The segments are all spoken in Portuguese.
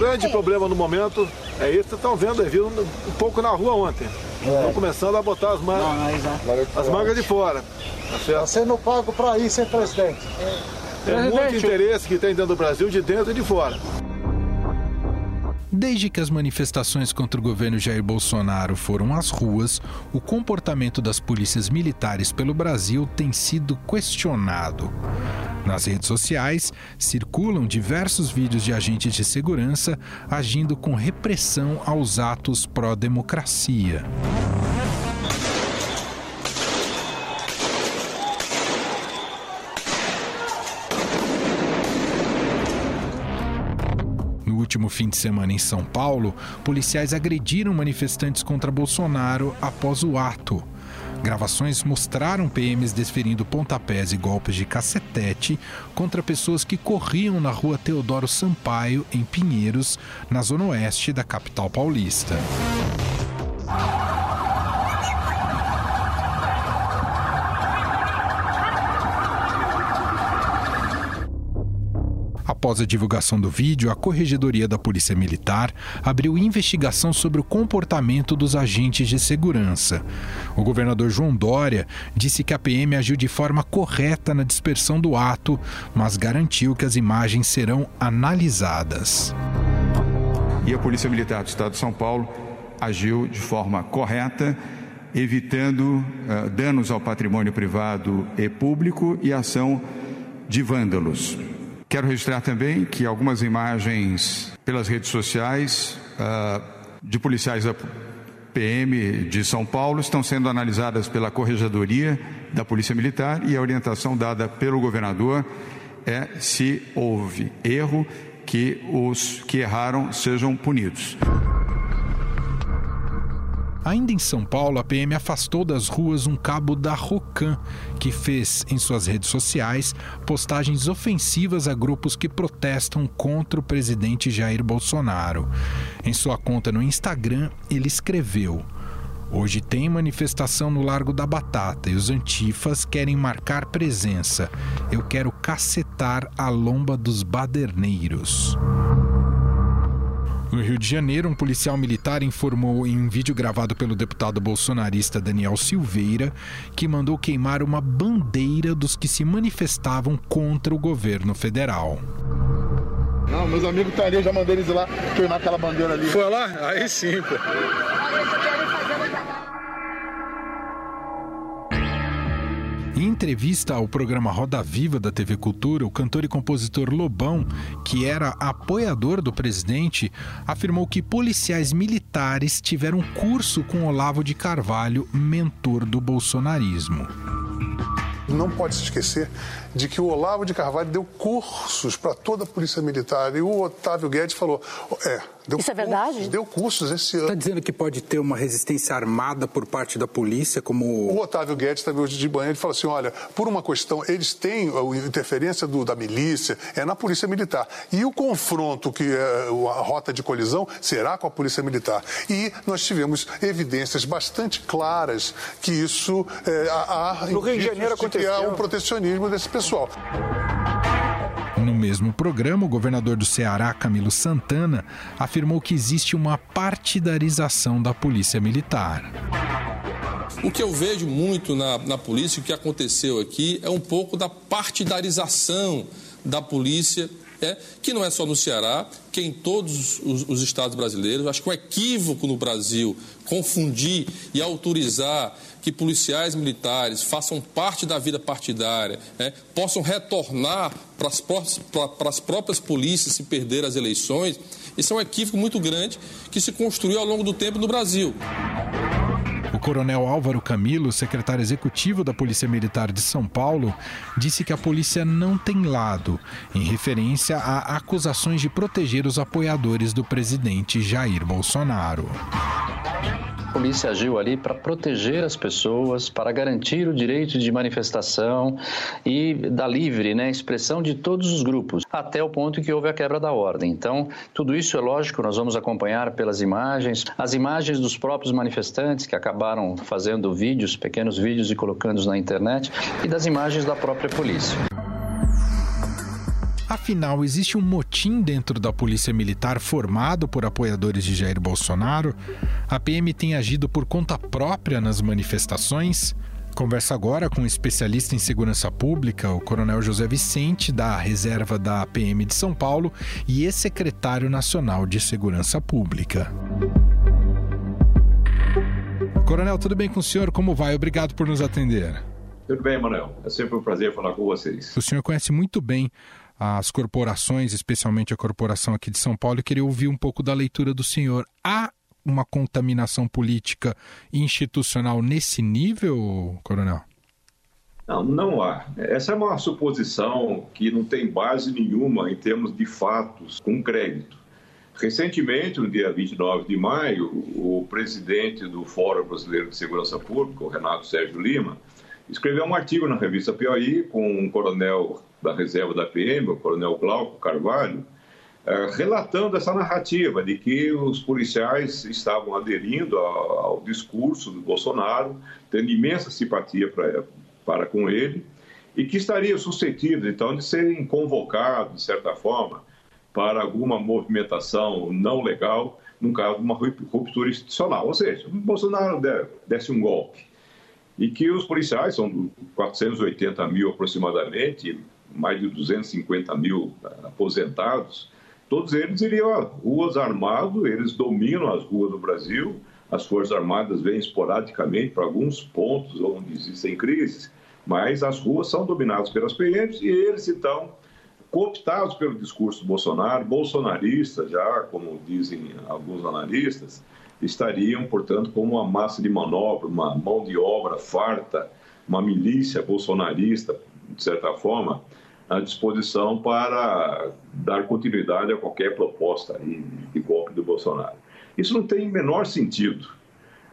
grande problema no momento é isso que vocês estão vendo, viram um pouco na rua ontem. Estão começando a botar as, man... as mangas de fora. Está sendo pago para isso, hein, presidente? É muito interesse que tem dentro do Brasil, de dentro e de fora. Desde que as manifestações contra o governo Jair Bolsonaro foram às ruas, o comportamento das polícias militares pelo Brasil tem sido questionado. Nas redes sociais, circulam diversos vídeos de agentes de segurança agindo com repressão aos atos pró-democracia. No último fim de semana em São Paulo, policiais agrediram manifestantes contra Bolsonaro após o ato. Gravações mostraram PMs desferindo pontapés e golpes de cacetete contra pessoas que corriam na rua Teodoro Sampaio, em Pinheiros, na zona oeste da capital paulista. Após a divulgação do vídeo, a Corregedoria da Polícia Militar abriu investigação sobre o comportamento dos agentes de segurança. O governador João Dória disse que a PM agiu de forma correta na dispersão do ato, mas garantiu que as imagens serão analisadas. E a Polícia Militar do Estado de São Paulo agiu de forma correta, evitando uh, danos ao patrimônio privado e público e ação de vândalos. Quero registrar também que algumas imagens pelas redes sociais uh, de policiais da PM de São Paulo estão sendo analisadas pela Corregedoria da Polícia Militar e a orientação dada pelo governador é se houve erro que os que erraram sejam punidos. Ainda em São Paulo, a PM afastou das ruas um cabo da Rocan, que fez em suas redes sociais postagens ofensivas a grupos que protestam contra o presidente Jair Bolsonaro. Em sua conta no Instagram, ele escreveu: Hoje tem manifestação no Largo da Batata e os antifas querem marcar presença. Eu quero cacetar a lomba dos baderneiros. No Rio de Janeiro, um policial militar informou em um vídeo gravado pelo deputado bolsonarista Daniel Silveira que mandou queimar uma bandeira dos que se manifestavam contra o governo federal. Não, meus amigos estão ali, eu já mandei eles ir lá queimar aquela bandeira ali. Foi lá? Aí sim, pô. Em entrevista ao programa Roda Viva da TV Cultura, o cantor e compositor Lobão, que era apoiador do presidente, afirmou que policiais militares tiveram curso com Olavo de Carvalho, mentor do bolsonarismo. Não pode se esquecer de que o Olavo de Carvalho deu cursos para toda a Polícia Militar e o Otávio Guedes falou: é, deu Isso cursos, é verdade? Deu cursos esse ano. Está dizendo que pode ter uma resistência armada por parte da polícia, como. O Otávio Guedes também hoje de manhã ele falou assim: olha, por uma questão, eles têm a interferência do, da milícia, é na Polícia Militar. E o confronto, que é a rota de colisão, será com a Polícia Militar. E nós tivemos evidências bastante claras que isso é, há, há No Rio de Janeiro de que há aconteceu. um protecionismo desse pessoal. Mesmo programa, o governador do Ceará, Camilo Santana, afirmou que existe uma partidarização da Polícia Militar. O que eu vejo muito na, na polícia, o que aconteceu aqui, é um pouco da partidarização da polícia, é, que não é só no Ceará, que é em todos os, os estados brasileiros. Acho que é um equívoco no Brasil confundir e autorizar que policiais militares façam parte da vida partidária, é, possam retornar para as para as próprias polícias se perder as eleições. Isso é um equívoco muito grande que se construiu ao longo do tempo no Brasil. Coronel Álvaro Camilo, secretário executivo da Polícia Militar de São Paulo, disse que a polícia não tem lado, em referência a acusações de proteger os apoiadores do presidente Jair Bolsonaro. A polícia agiu ali para proteger as pessoas, para garantir o direito de manifestação e da livre né, expressão de todos os grupos, até o ponto que houve a quebra da ordem. Então, tudo isso é lógico, nós vamos acompanhar pelas imagens, as imagens dos próprios manifestantes que acabaram fazendo vídeos, pequenos vídeos e colocando-os na internet, e das imagens da própria polícia. Afinal, existe um motim dentro da Polícia Militar formado por apoiadores de Jair Bolsonaro? A PM tem agido por conta própria nas manifestações? Conversa agora com um especialista em segurança pública, o Coronel José Vicente, da reserva da PM de São Paulo e ex-secretário nacional de Segurança Pública. Coronel, tudo bem com o senhor? Como vai? Obrigado por nos atender. Tudo bem, Manuel. É sempre um prazer falar com vocês. O senhor conhece muito bem as corporações, especialmente a corporação aqui de São Paulo, e queria ouvir um pouco da leitura do senhor. Há uma contaminação política institucional nesse nível, coronel? Não, não há. Essa é uma suposição que não tem base nenhuma em termos de fatos com crédito. Recentemente, no dia 29 de maio, o presidente do Fórum Brasileiro de Segurança Pública, o Renato Sérgio Lima, escreveu um artigo na revista Piauí com um coronel da reserva da PM, o coronel Glauco Carvalho, é, relatando essa narrativa de que os policiais estavam aderindo ao, discurso do Bolsonaro, tendo imensa simpatia pra, para com ele, e que estariam suscetíveis, então, de serem convocados, de certa forma, para alguma movimentação não legal, no caso uma ruptura institucional. Ou seja, o Bolsonaro desse um golpe e que os policiais, são 480 mil aproximadamente, mais de 250 mil aposentados, todos eles iriam a ruas armados, eles dominam as ruas do Brasil, as Forças Armadas vêm esporadicamente para alguns pontos onde existem crises, mas as ruas são dominadas pelas PMs e eles, então, cooptados pelo discurso do Bolsonaro, bolsonaristas já, como dizem alguns analistas, estariam, portanto, como uma massa de manobra, uma mão de obra farta, uma milícia bolsonarista, de certa forma, à disposição para dar continuidade a qualquer proposta de golpe do Bolsonaro. Isso não tem menor sentido.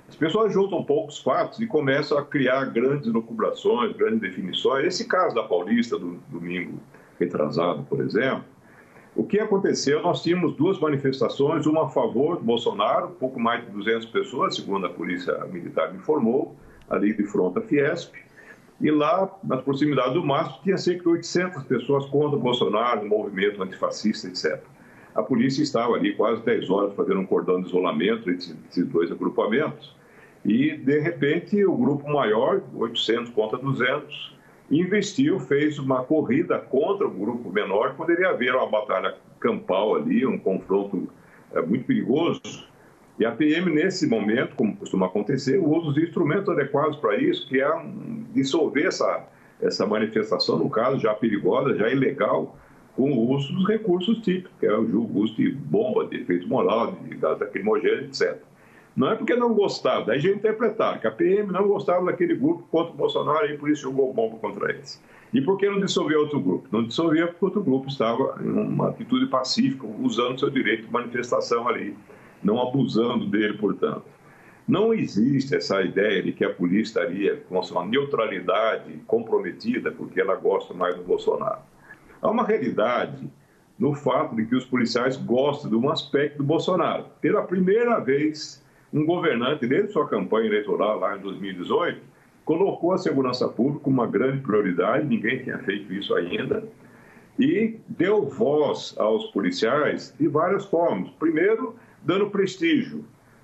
As pessoas juntam poucos fatos e começam a criar grandes locubrações, grandes definições. Esse caso da Paulista, do domingo retrasado, por exemplo, o que aconteceu? Nós tínhamos duas manifestações, uma a favor do Bolsonaro, pouco mais de 200 pessoas, segundo a Polícia Militar informou, ali de fronte à Fiesp, e lá, nas proximidades do MASP, tinha cerca de 800 pessoas contra o Bolsonaro, o movimento antifascista, etc. A polícia estava ali quase 10 horas fazendo um cordão de isolamento entre esses dois agrupamentos, e, de repente, o grupo maior, 800 contra 200, investiu, fez uma corrida contra o grupo menor, poderia haver uma batalha campal ali, um confronto é, muito perigoso. E a PM, nesse momento, como costuma acontecer, usa os instrumentos adequados para isso, que é dissolver essa, essa manifestação, no caso, já perigosa, já ilegal, com o uso dos recursos típicos, que é o uso de bomba, de efeito moral, de gás lacrimogêneo, etc. Não é porque não gostava, daí já interpretaram que a PM não gostava daquele grupo contra o Bolsonaro e por isso jogou bomba contra eles. E por que não dissolveu outro grupo? Não dissolvia porque outro grupo estava em uma atitude pacífica, usando seu direito de manifestação ali, não abusando dele, portanto. Não existe essa ideia de que a polícia estaria com uma neutralidade comprometida porque ela gosta mais do Bolsonaro. Há uma realidade no fato de que os policiais gostam de um aspecto do Bolsonaro. Pela primeira vez, um governante, desde sua campanha eleitoral lá em 2018, colocou a segurança pública como uma grande prioridade, ninguém tinha feito isso ainda, e deu voz aos policiais de várias formas. Primeiro, dando prestígio,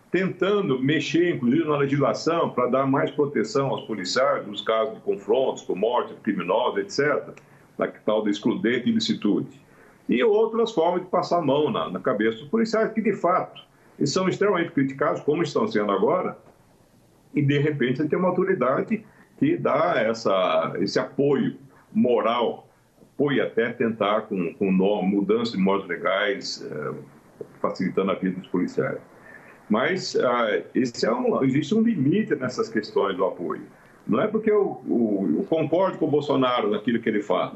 tentando mexer, inclusive, na legislação para dar mais proteção aos policiais nos casos de confrontos com morte criminosa, etc., na tal da excludente ilicitude. E outras formas de passar a mão na, na cabeça dos policiais, que de fato são extremamente criticados, como estão sendo agora, e de repente tem uma autoridade que dá essa, esse apoio moral, apoio até tentar com, com mudança de modos legais, é, facilitando a vida dos policiais. Mas ah, esse é um, existe um limite nessas questões do apoio. Não é porque eu, eu, eu concordo com o Bolsonaro naquilo que ele fala,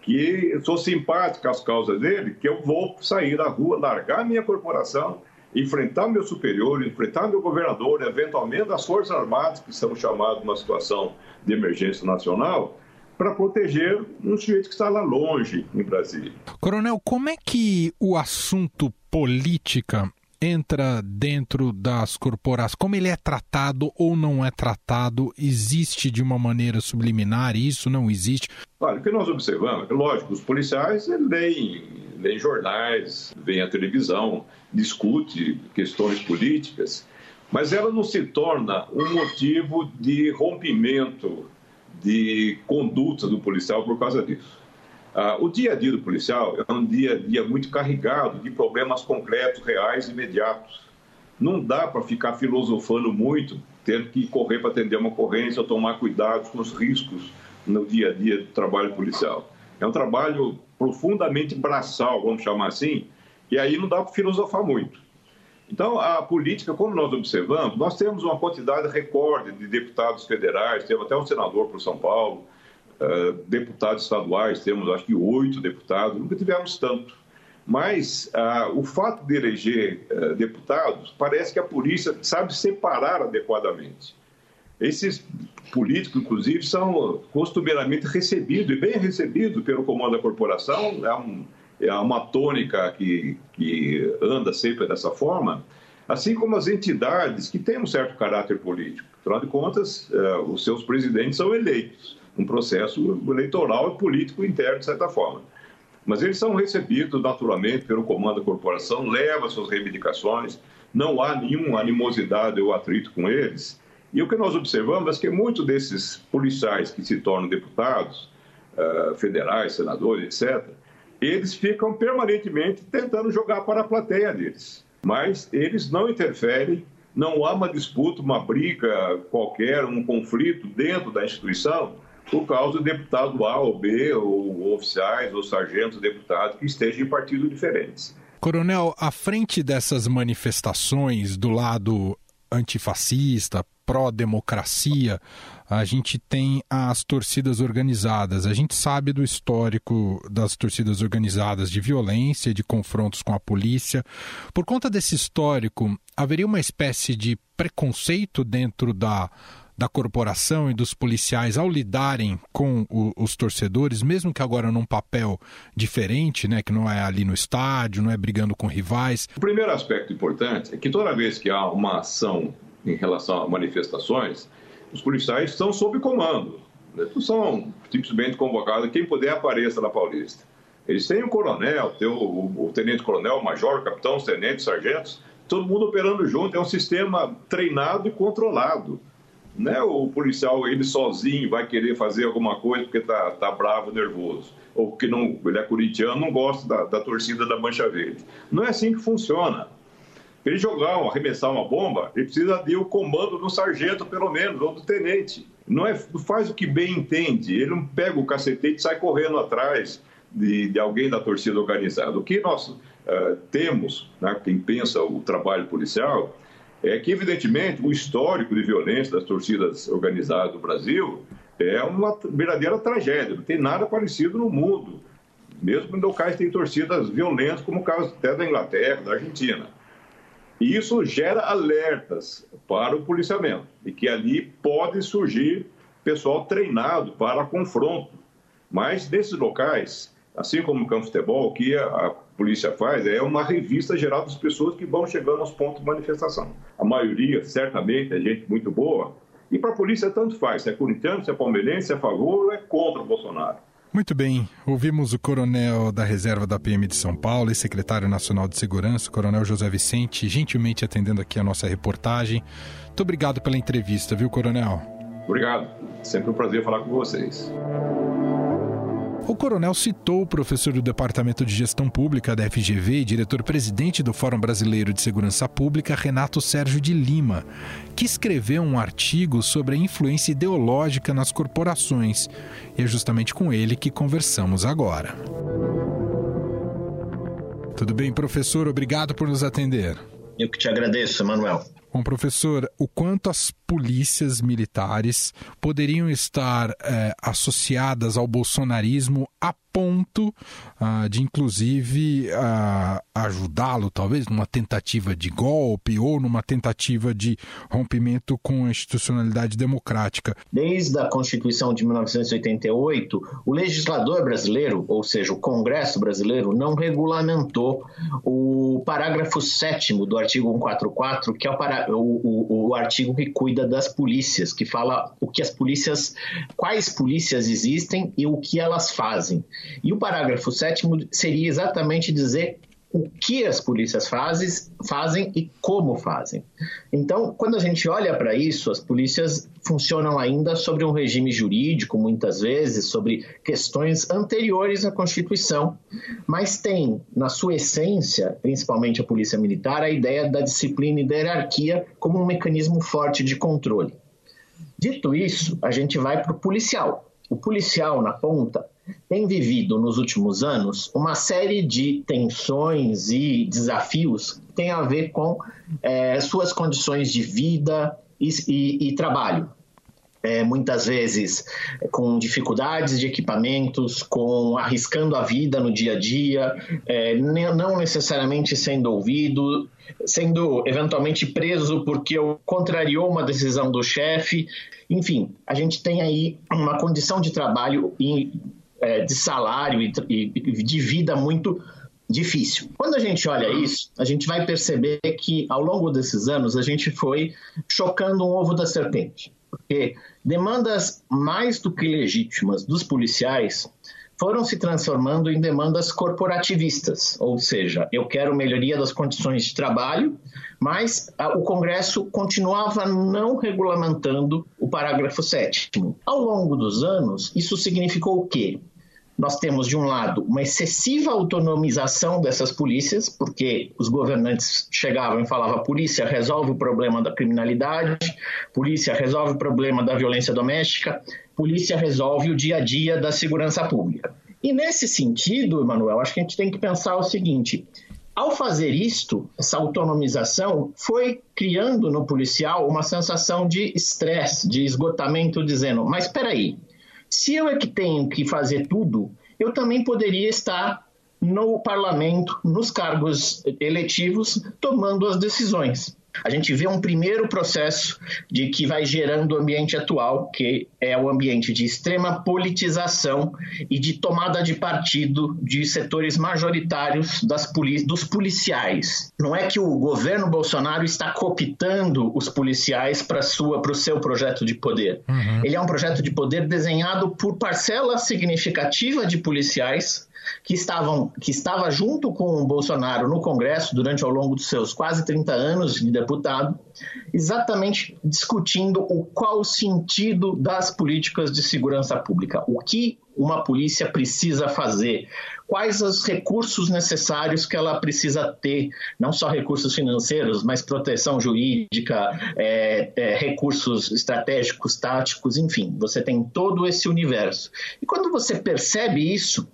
que sou simpático às causas dele, que eu vou sair da rua, largar minha corporação enfrentar meu superior, enfrentar meu governador, eventualmente as Forças Armadas, que são chamadas numa situação de emergência nacional, para proteger um sujeito que está lá longe, em Brasília. Coronel, como é que o assunto política entra dentro das corporações? Como ele é tratado ou não é tratado? Existe de uma maneira subliminar? Isso não existe? Olha, o que nós observamos, é lógico, os policiais leem, leem jornais, veem a televisão, discute questões políticas, mas ela não se torna um motivo de rompimento de conduta do policial por causa disso. Ah, o dia a dia do policial é um dia a dia muito carregado de problemas concretos, reais, imediatos. Não dá para ficar filosofando muito, tendo que correr para atender uma ocorrência tomar cuidado com os riscos no dia a dia do trabalho policial. É um trabalho profundamente braçal, vamos chamar assim, e aí não dá para filosofar muito. Então, a política, como nós observamos, nós temos uma quantidade recorde de deputados federais, temos até um senador para São Paulo, uh, deputados estaduais, temos acho que oito deputados, nunca tivemos tanto. Mas uh, o fato de eleger uh, deputados, parece que a polícia sabe separar adequadamente. Esses políticos, inclusive, são costumeiramente recebidos, e bem recebidos pelo comando da corporação, é, um, é uma tônica que, que anda sempre dessa forma, assim como as entidades que têm um certo caráter político. Afinal de contas, uh, os seus presidentes são eleitos um processo eleitoral e político interno, de certa forma. Mas eles são recebidos naturalmente pelo comando da corporação, leva suas reivindicações, não há nenhuma animosidade ou atrito com eles. E o que nós observamos é que muitos desses policiais que se tornam deputados, uh, federais, senadores, etc., eles ficam permanentemente tentando jogar para a plateia deles. Mas eles não interferem, não há uma disputa, uma briga qualquer, um conflito dentro da instituição por causa do deputado A ou B, ou oficiais ou sargentos deputados que estejam em partidos diferentes. Coronel, à frente dessas manifestações do lado antifascista, pró-democracia, a gente tem as torcidas organizadas. A gente sabe do histórico das torcidas organizadas de violência, de confrontos com a polícia. Por conta desse histórico, haveria uma espécie de preconceito dentro da da corporação e dos policiais ao lidarem com o, os torcedores, mesmo que agora num papel diferente, né, que não é ali no estádio, não é brigando com rivais? O primeiro aspecto importante é que toda vez que há uma ação em relação a manifestações, os policiais estão sob comando. Né? Não são simplesmente convocados, quem puder apareça na Paulista. Eles têm o coronel, o, o, o tenente-coronel, o major, o capitão, os tenentes, sargentos, todo mundo operando junto. É um sistema treinado e controlado. Não é o policial, ele sozinho, vai querer fazer alguma coisa porque tá, tá bravo, nervoso. Ou porque não, ele é corintiano, não gosta da, da torcida da Mancha Verde. Não é assim que funciona. Ele jogar, arremessar uma bomba, ele precisa de o um comando do sargento, pelo menos, ou do tenente. Não, é, faz o que bem entende. Ele não pega o cacetete e sai correndo atrás de, de alguém da torcida organizada. O que nós uh, temos, né, quem pensa o trabalho policial, é que, evidentemente, o histórico de violência das torcidas organizadas do Brasil é uma verdadeira tragédia, não tem nada parecido no mundo. Mesmo em locais que tem torcidas violentas, como o caso até da Inglaterra, da Argentina. E isso gera alertas para o policiamento, e que ali pode surgir pessoal treinado para confronto. Mas nesses locais, assim como no campo de futebol, o que a polícia faz é uma revista geral das pessoas que vão chegando aos pontos de manifestação. A maioria, certamente, é gente muito boa. E para a polícia, tanto faz se é corintiano, se é palmeirense, se é a favor ou é contra o Bolsonaro. Muito bem, ouvimos o coronel da reserva da PM de São Paulo e secretário nacional de segurança, coronel José Vicente, gentilmente atendendo aqui a nossa reportagem. Muito obrigado pela entrevista, viu, coronel? Obrigado, sempre um prazer falar com vocês. O coronel citou o professor do Departamento de Gestão Pública da FGV e diretor-presidente do Fórum Brasileiro de Segurança Pública, Renato Sérgio de Lima, que escreveu um artigo sobre a influência ideológica nas corporações. E é justamente com ele que conversamos agora. Tudo bem, professor? Obrigado por nos atender. Eu que te agradeço, Manuel. Bom, professor, o quanto as polícias militares poderiam estar é, associadas ao bolsonarismo a ponto uh, de, inclusive, uh, ajudá-lo, talvez, numa tentativa de golpe ou numa tentativa de rompimento com a institucionalidade democrática. Desde a Constituição de 1988, o legislador brasileiro, ou seja, o Congresso brasileiro, não regulamentou o parágrafo 7 do artigo 144, que é o, para... o, o, o artigo que cuida das polícias, que fala o que as polícias, quais polícias existem e o que elas fazem. E o parágrafo 7 seria exatamente dizer o que as polícias fazem, fazem e como fazem. Então, quando a gente olha para isso, as polícias funcionam ainda sobre um regime jurídico, muitas vezes, sobre questões anteriores à Constituição, mas tem, na sua essência, principalmente a Polícia Militar, a ideia da disciplina e da hierarquia como um mecanismo forte de controle. Dito isso, a gente vai para o policial. O policial, na ponta, tem vivido nos últimos anos uma série de tensões e desafios que têm a ver com é, suas condições de vida e, e, e trabalho. É, muitas vezes com dificuldades de equipamentos, com arriscando a vida no dia a dia, é, não necessariamente sendo ouvido, sendo eventualmente preso porque contrariou uma decisão do chefe. Enfim, a gente tem aí uma condição de trabalho é, de salário e, e de vida muito difícil. Quando a gente olha isso, a gente vai perceber que ao longo desses anos a gente foi chocando um ovo da serpente, porque demandas mais do que legítimas dos policiais foram se transformando em demandas corporativistas, ou seja, eu quero melhoria das condições de trabalho, mas a, o Congresso continuava não regulamentando o parágrafo 7 Ao longo dos anos, isso significou o quê? Nós temos, de um lado, uma excessiva autonomização dessas polícias, porque os governantes chegavam e falavam: polícia resolve o problema da criminalidade, polícia resolve o problema da violência doméstica, polícia resolve o dia a dia da segurança pública. E nesse sentido, Emanuel, acho que a gente tem que pensar o seguinte: ao fazer isto, essa autonomização foi criando no policial uma sensação de estresse, de esgotamento, dizendo: mas espera aí, se eu é que tenho que fazer tudo, eu também poderia estar no parlamento, nos cargos eletivos, tomando as decisões a gente vê um primeiro processo de que vai gerando o ambiente atual, que é o ambiente de extrema politização e de tomada de partido de setores majoritários das poli dos policiais. Não é que o governo Bolsonaro está cooptando os policiais para o seu projeto de poder. Uhum. Ele é um projeto de poder desenhado por parcela significativa de policiais que, estavam, que estava junto com o Bolsonaro no Congresso durante ao longo dos seus quase 30 anos de deputado, exatamente discutindo o qual o sentido das políticas de segurança pública, o que uma polícia precisa fazer, quais os recursos necessários que ela precisa ter, não só recursos financeiros, mas proteção jurídica, é, é, recursos estratégicos, táticos, enfim, você tem todo esse universo. E quando você percebe isso,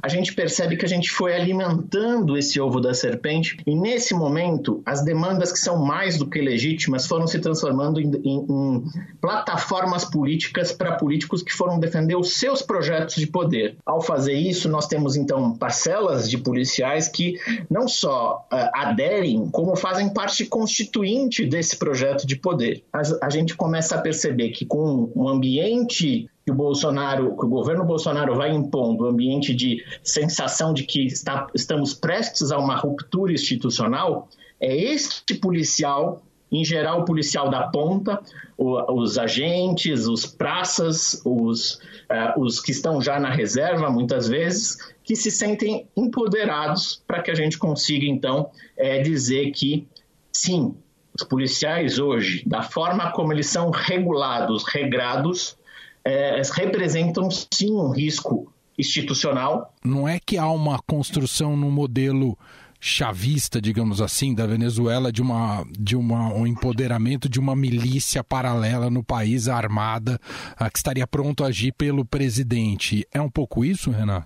a gente percebe que a gente foi alimentando esse ovo da serpente e nesse momento as demandas que são mais do que legítimas foram se transformando em, em, em plataformas políticas para políticos que foram defender os seus projetos de poder. Ao fazer isso, nós temos então parcelas de policiais que não só uh, aderem, como fazem parte constituinte desse projeto de poder. A, a gente começa a perceber que com um ambiente que o Bolsonaro, que o governo Bolsonaro vai impondo, um ambiente de sensação de que está, estamos prestes a uma ruptura institucional, é este policial, em geral o policial da ponta, os agentes, os praças, os, uh, os que estão já na reserva, muitas vezes, que se sentem empoderados para que a gente consiga, então, é, dizer que, sim, os policiais hoje, da forma como eles são regulados, regrados, é, representam sim um risco institucional. Não é que há uma construção no modelo chavista, digamos assim, da Venezuela de uma de uma um empoderamento de uma milícia paralela no país armada que estaria pronto a agir pelo presidente. É um pouco isso, Renan?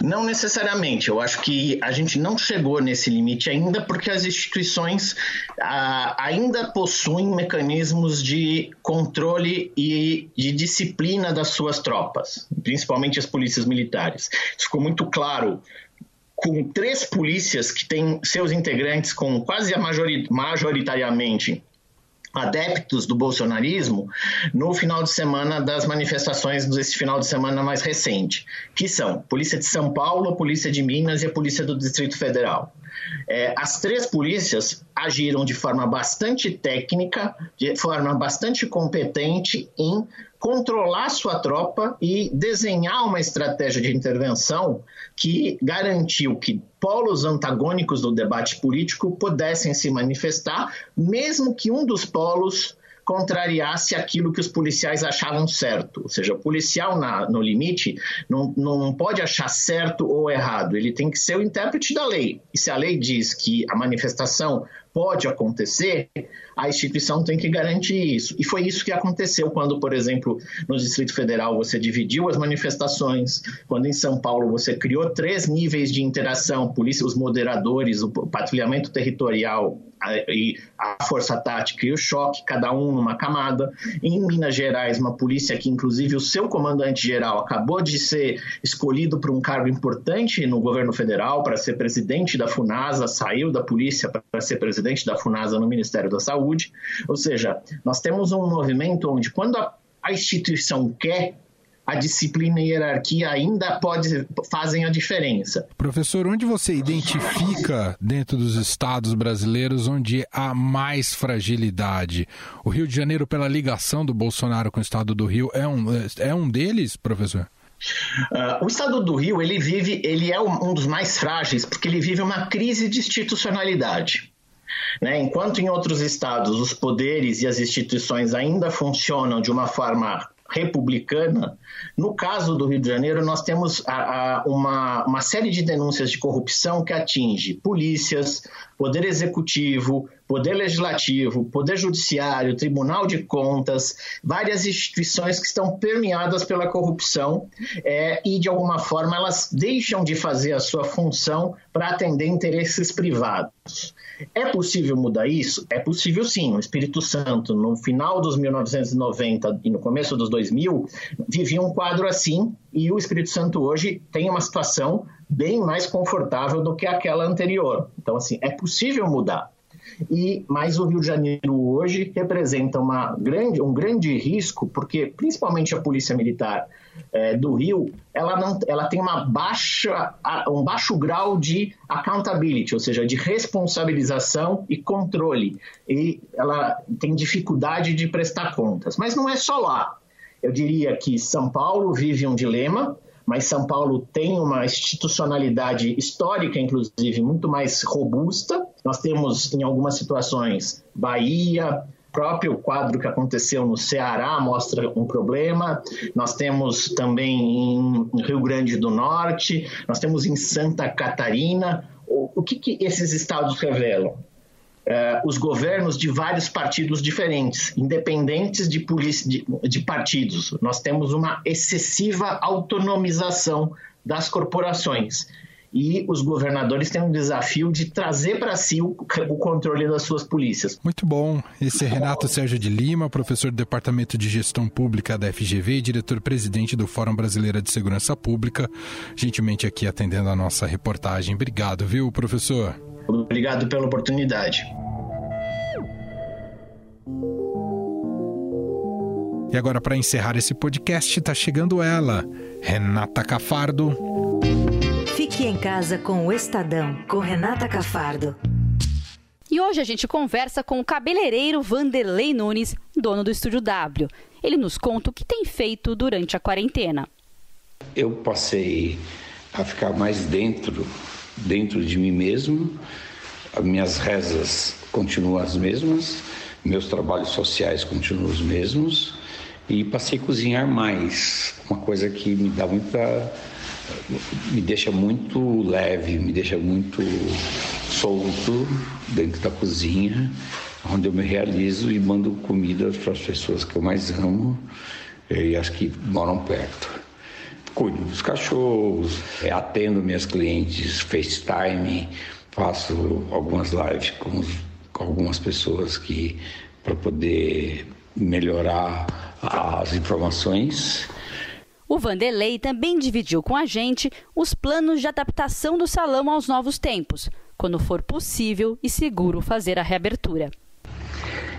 Não necessariamente. Eu acho que a gente não chegou nesse limite ainda porque as instituições ah, ainda possuem mecanismos de controle e de disciplina das suas tropas, principalmente as polícias militares. Isso ficou muito claro com três polícias que têm seus integrantes com quase majoritariamente adeptos do bolsonarismo no final de semana das manifestações desse final de semana mais recente, que são Polícia de São Paulo, a Polícia de Minas e a Polícia do Distrito Federal. É, as três polícias agiram de forma bastante técnica, de forma bastante competente em controlar sua tropa e desenhar uma estratégia de intervenção que garantiu que polos antagônicos do debate político pudessem se manifestar, mesmo que um dos polos contrariasse aquilo que os policiais achavam certo. Ou seja, o policial na, no limite não, não pode achar certo ou errado, ele tem que ser o intérprete da lei. E se a lei diz que a manifestação pode acontecer, a instituição tem que garantir isso. E foi isso que aconteceu quando, por exemplo, no Distrito Federal você dividiu as manifestações, quando em São Paulo você criou três níveis de interação, polícia, os moderadores, o patrulhamento territorial e a força tática e o choque, cada um numa camada. Em Minas Gerais, uma polícia que, inclusive, o seu comandante-geral acabou de ser escolhido para um cargo importante no governo federal, para ser presidente da FUNASA, saiu da polícia para ser presidente da FUNASA no Ministério da Saúde. Ou seja, nós temos um movimento onde, quando a, a instituição quer, a disciplina e a hierarquia ainda pode, fazem a diferença. Professor, onde você identifica dentro dos estados brasileiros onde há mais fragilidade? O Rio de Janeiro, pela ligação do Bolsonaro com o estado do Rio, é um, é um deles, professor? Uh, o estado do Rio, ele vive, ele é um dos mais frágeis porque ele vive uma crise de institucionalidade. Né? Enquanto em outros estados os poderes e as instituições ainda funcionam de uma forma republicana, no caso do Rio de Janeiro, nós temos a, a, uma, uma série de denúncias de corrupção que atinge polícias, poder executivo, poder legislativo, poder judiciário, tribunal de contas, várias instituições que estão permeadas pela corrupção é, e, de alguma forma, elas deixam de fazer a sua função para atender interesses privados. É possível mudar isso? É possível sim. O Espírito Santo, no final dos 1990 e no começo dos 2000, vivia um quadro assim e o Espírito Santo hoje tem uma situação bem mais confortável do que aquela anterior. Então, assim, é possível mudar. E mais o Rio de Janeiro hoje representa uma grande, um grande risco, porque principalmente a Polícia Militar é, do Rio, ela, não, ela tem uma baixa, um baixo grau de accountability, ou seja, de responsabilização e controle. E ela tem dificuldade de prestar contas. Mas não é só lá. Eu diria que São Paulo vive um dilema, mas São Paulo tem uma institucionalidade histórica, inclusive, muito mais robusta. Nós temos, em algumas situações, Bahia, próprio quadro que aconteceu no Ceará mostra um problema. Nós temos também em Rio Grande do Norte, nós temos em Santa Catarina. O, que, que esses estados revelam? Uh, os governos de vários partidos diferentes, independentes de, de, de, partidos. Nós temos uma excessiva autonomização das corporações. E os governadores têm um desafio de trazer para si o, o, controle das suas polícias. Muito bom. Esse é Renato Sérgio de Lima, professor do Departamento de Gestão Pública da FGV e diretor-presidente do Fórum Brasileira de Segurança Pública, gentilmente aqui atendendo a nossa reportagem. Obrigado, viu, professor? Obrigado pela oportunidade. E agora, para encerrar esse podcast, está chegando ela, Renata Cafardo. Fique em casa com o Estadão, com Renata Cafardo. E hoje a gente conversa com o cabeleireiro Vanderlei Nunes, dono do Estúdio W. Ele nos conta o que tem feito durante a quarentena. Eu passei a ficar mais dentro dentro de mim mesmo. As minhas rezas continuam as mesmas, meus trabalhos sociais continuam os mesmos e passei a cozinhar mais, uma coisa que me dá muita me deixa muito leve, me deixa muito solto dentro da cozinha, onde eu me realizo e mando comida para as pessoas que eu mais amo e acho que moram perto. Cuido dos cachorros, é, atendo minhas clientes FaceTime, faço algumas lives com, com algumas pessoas que para poder melhorar as informações. O Vanderlei também dividiu com a gente os planos de adaptação do salão aos novos tempos, quando for possível e seguro fazer a reabertura.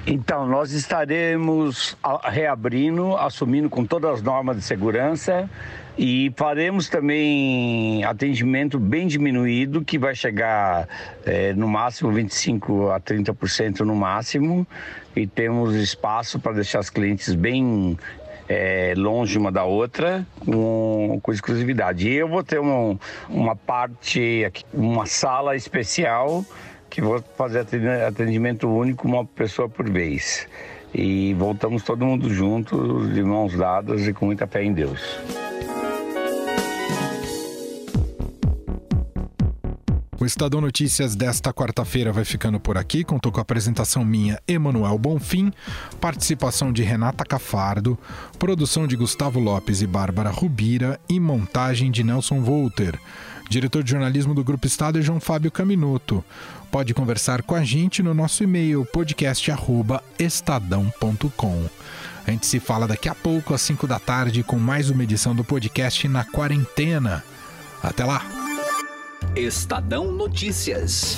Então, nós estaremos reabrindo, assumindo com todas as normas de segurança e faremos também atendimento bem diminuído, que vai chegar é, no máximo 25% a 30% no máximo. E temos espaço para deixar as clientes bem é, longe uma da outra, com, com exclusividade. E eu vou ter uma, uma parte, uma sala especial que vou fazer atendimento único, uma pessoa por vez. E voltamos todo mundo junto, de mãos dadas e com muita fé em Deus. O Estadão Notícias desta quarta-feira vai ficando por aqui. Contou com a apresentação minha, Emanuel Bonfim, participação de Renata Cafardo, produção de Gustavo Lopes e Bárbara Rubira e montagem de Nelson Volter. Diretor de jornalismo do Grupo Estado é João Fábio Caminuto. Pode conversar com a gente no nosso e-mail podcast@estadão.com. A gente se fala daqui a pouco às 5 da tarde com mais uma edição do podcast na quarentena. Até lá. Estadão Notícias.